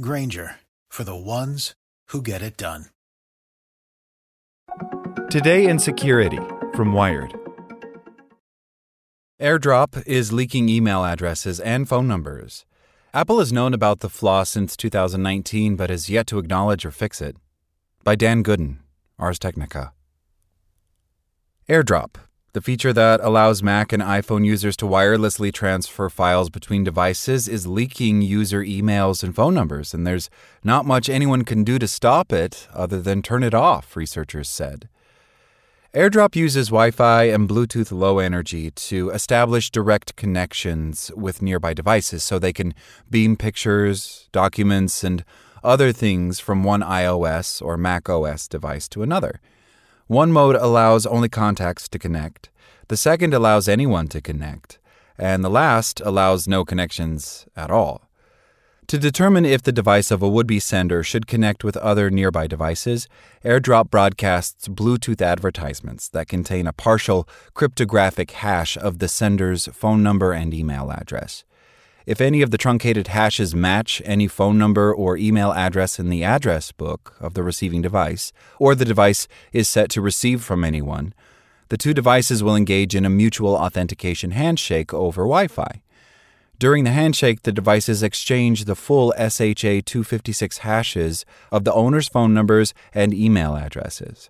Grainger for the ones who get it done. Today in Security from Wired. AirDrop is leaking email addresses and phone numbers. Apple has known about the flaw since 2019 but has yet to acknowledge or fix it. By Dan Goodin, Ars Technica. AirDrop, the feature that allows Mac and iPhone users to wirelessly transfer files between devices, is leaking user emails and phone numbers, and there's not much anyone can do to stop it other than turn it off, researchers said. AirDrop uses Wi Fi and Bluetooth Low Energy to establish direct connections with nearby devices so they can beam pictures, documents, and other things from one iOS or Mac OS device to another. One mode allows only contacts to connect, the second allows anyone to connect, and the last allows no connections at all. To determine if the device of a would be sender should connect with other nearby devices, AirDrop broadcasts Bluetooth advertisements that contain a partial cryptographic hash of the sender's phone number and email address. If any of the truncated hashes match any phone number or email address in the address book of the receiving device, or the device is set to receive from anyone, the two devices will engage in a mutual authentication handshake over Wi Fi. During the handshake, the devices exchange the full SHA 256 hashes of the owner's phone numbers and email addresses.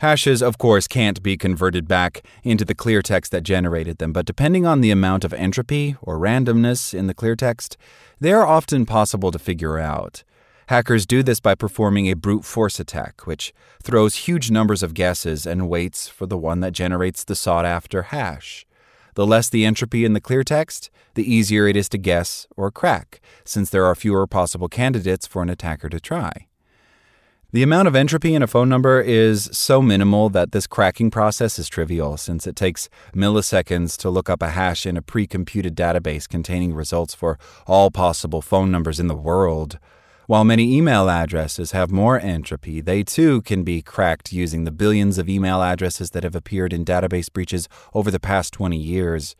Hashes, of course, can't be converted back into the clear text that generated them, but depending on the amount of entropy or randomness in the clear text, they are often possible to figure out. Hackers do this by performing a brute force attack, which throws huge numbers of guesses and waits for the one that generates the sought after hash. The less the entropy in the clear text, the easier it is to guess or crack, since there are fewer possible candidates for an attacker to try. The amount of entropy in a phone number is so minimal that this cracking process is trivial, since it takes milliseconds to look up a hash in a pre computed database containing results for all possible phone numbers in the world. While many email addresses have more entropy, they too can be cracked using the billions of email addresses that have appeared in database breaches over the past 20 years.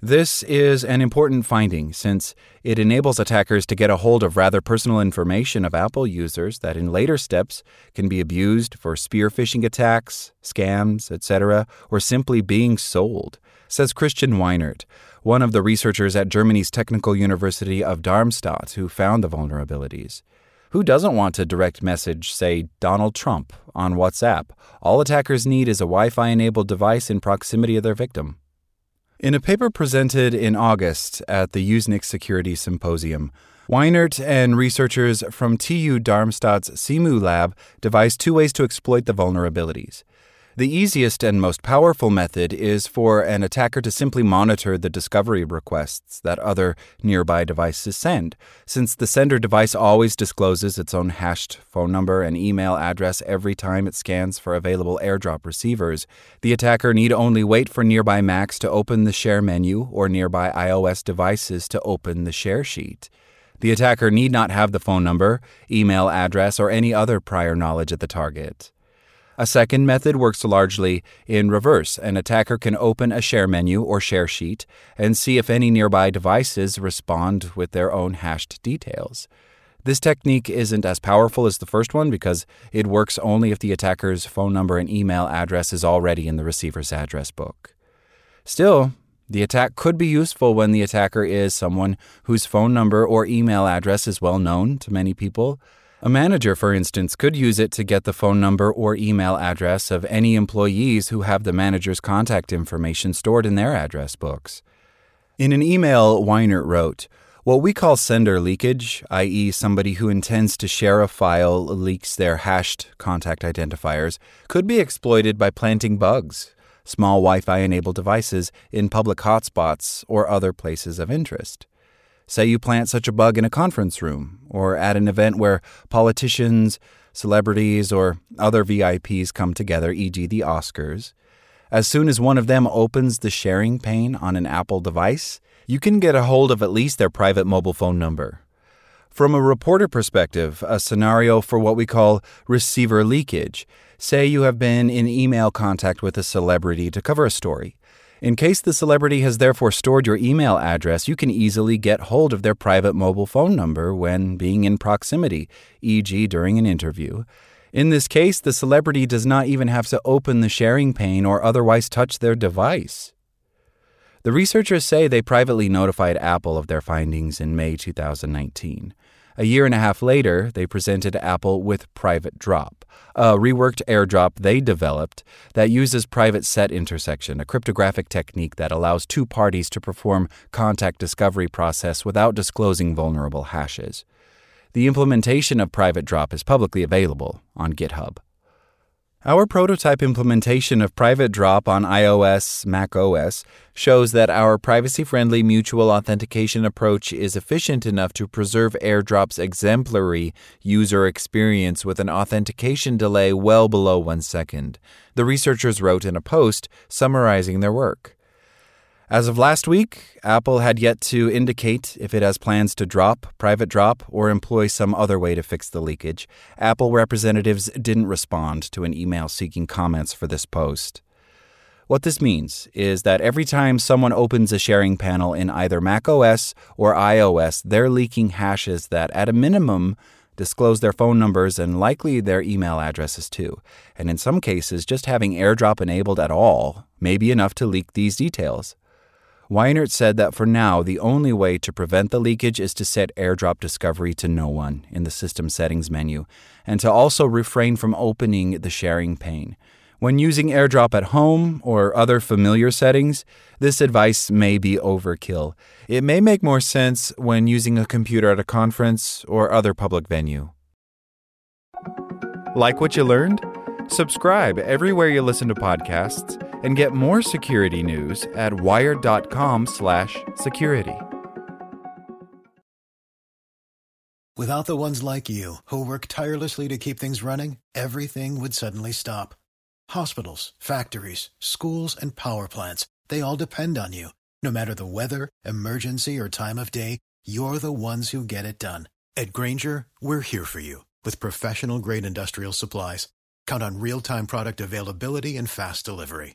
This is an important finding since it enables attackers to get a hold of rather personal information of Apple users that in later steps can be abused for spear phishing attacks, scams, etc., or simply being sold, says Christian Weinert, one of the researchers at Germany's Technical University of Darmstadt who found the vulnerabilities. Who doesn't want to direct message, say, Donald Trump on WhatsApp? All attackers need is a Wi Fi enabled device in proximity of their victim. In a paper presented in August at the Usenix Security Symposium, Weinert and researchers from TU Darmstadt's SEEMOO lab devised two ways to exploit the vulnerabilities. The easiest and most powerful method is for an attacker to simply monitor the discovery requests that other nearby devices send. Since the sender device always discloses its own hashed phone number and email address every time it scans for available airdrop receivers, the attacker need only wait for nearby Macs to open the share menu or nearby iOS devices to open the share sheet. The attacker need not have the phone number, email address, or any other prior knowledge of the target. A second method works largely in reverse. An attacker can open a share menu or share sheet and see if any nearby devices respond with their own hashed details. This technique isn't as powerful as the first one because it works only if the attacker's phone number and email address is already in the receiver's address book. Still, the attack could be useful when the attacker is someone whose phone number or email address is well known to many people a manager, for instance, could use it to get the phone number or email address of any employees who have the manager's contact information stored in their address books. In an email, Weinert wrote, what we call sender leakage, i.e., somebody who intends to share a file leaks their hashed contact identifiers, could be exploited by planting bugs, small Wi Fi enabled devices, in public hotspots or other places of interest. Say you plant such a bug in a conference room or at an event where politicians, celebrities, or other VIPs come together, e.g., the Oscars, as soon as one of them opens the sharing pane on an Apple device, you can get a hold of at least their private mobile phone number. From a reporter perspective, a scenario for what we call receiver leakage. Say you have been in email contact with a celebrity to cover a story. In case the celebrity has therefore stored your email address, you can easily get hold of their private mobile phone number when being in proximity, e.g., during an interview. In this case, the celebrity does not even have to open the sharing pane or otherwise touch their device. The researchers say they privately notified Apple of their findings in May 2019. A year and a half later, they presented Apple with Private Drop, a reworked airdrop they developed that uses private set intersection, a cryptographic technique that allows two parties to perform contact discovery process without disclosing vulnerable hashes. The implementation of Private Drop is publicly available on GitHub. Our prototype implementation of Private Drop on iOS, macOS shows that our privacy friendly mutual authentication approach is efficient enough to preserve AirDrop's exemplary user experience with an authentication delay well below one second, the researchers wrote in a post summarizing their work. As of last week, Apple had yet to indicate if it has plans to drop, private drop, or employ some other way to fix the leakage. Apple representatives didn't respond to an email seeking comments for this post. What this means is that every time someone opens a sharing panel in either macOS or iOS, they're leaking hashes that, at a minimum, disclose their phone numbers and likely their email addresses too. And in some cases, just having AirDrop enabled at all may be enough to leak these details. Weinert said that for now, the only way to prevent the leakage is to set AirDrop Discovery to no one in the System Settings menu, and to also refrain from opening the sharing pane. When using AirDrop at home or other familiar settings, this advice may be overkill. It may make more sense when using a computer at a conference or other public venue. Like what you learned? Subscribe everywhere you listen to podcasts and get more security news at wired.com/security. Without the ones like you who work tirelessly to keep things running, everything would suddenly stop. Hospitals, factories, schools, and power plants, they all depend on you. No matter the weather, emergency, or time of day, you're the ones who get it done. At Grainger, we're here for you with professional grade industrial supplies. Count on real time product availability and fast delivery.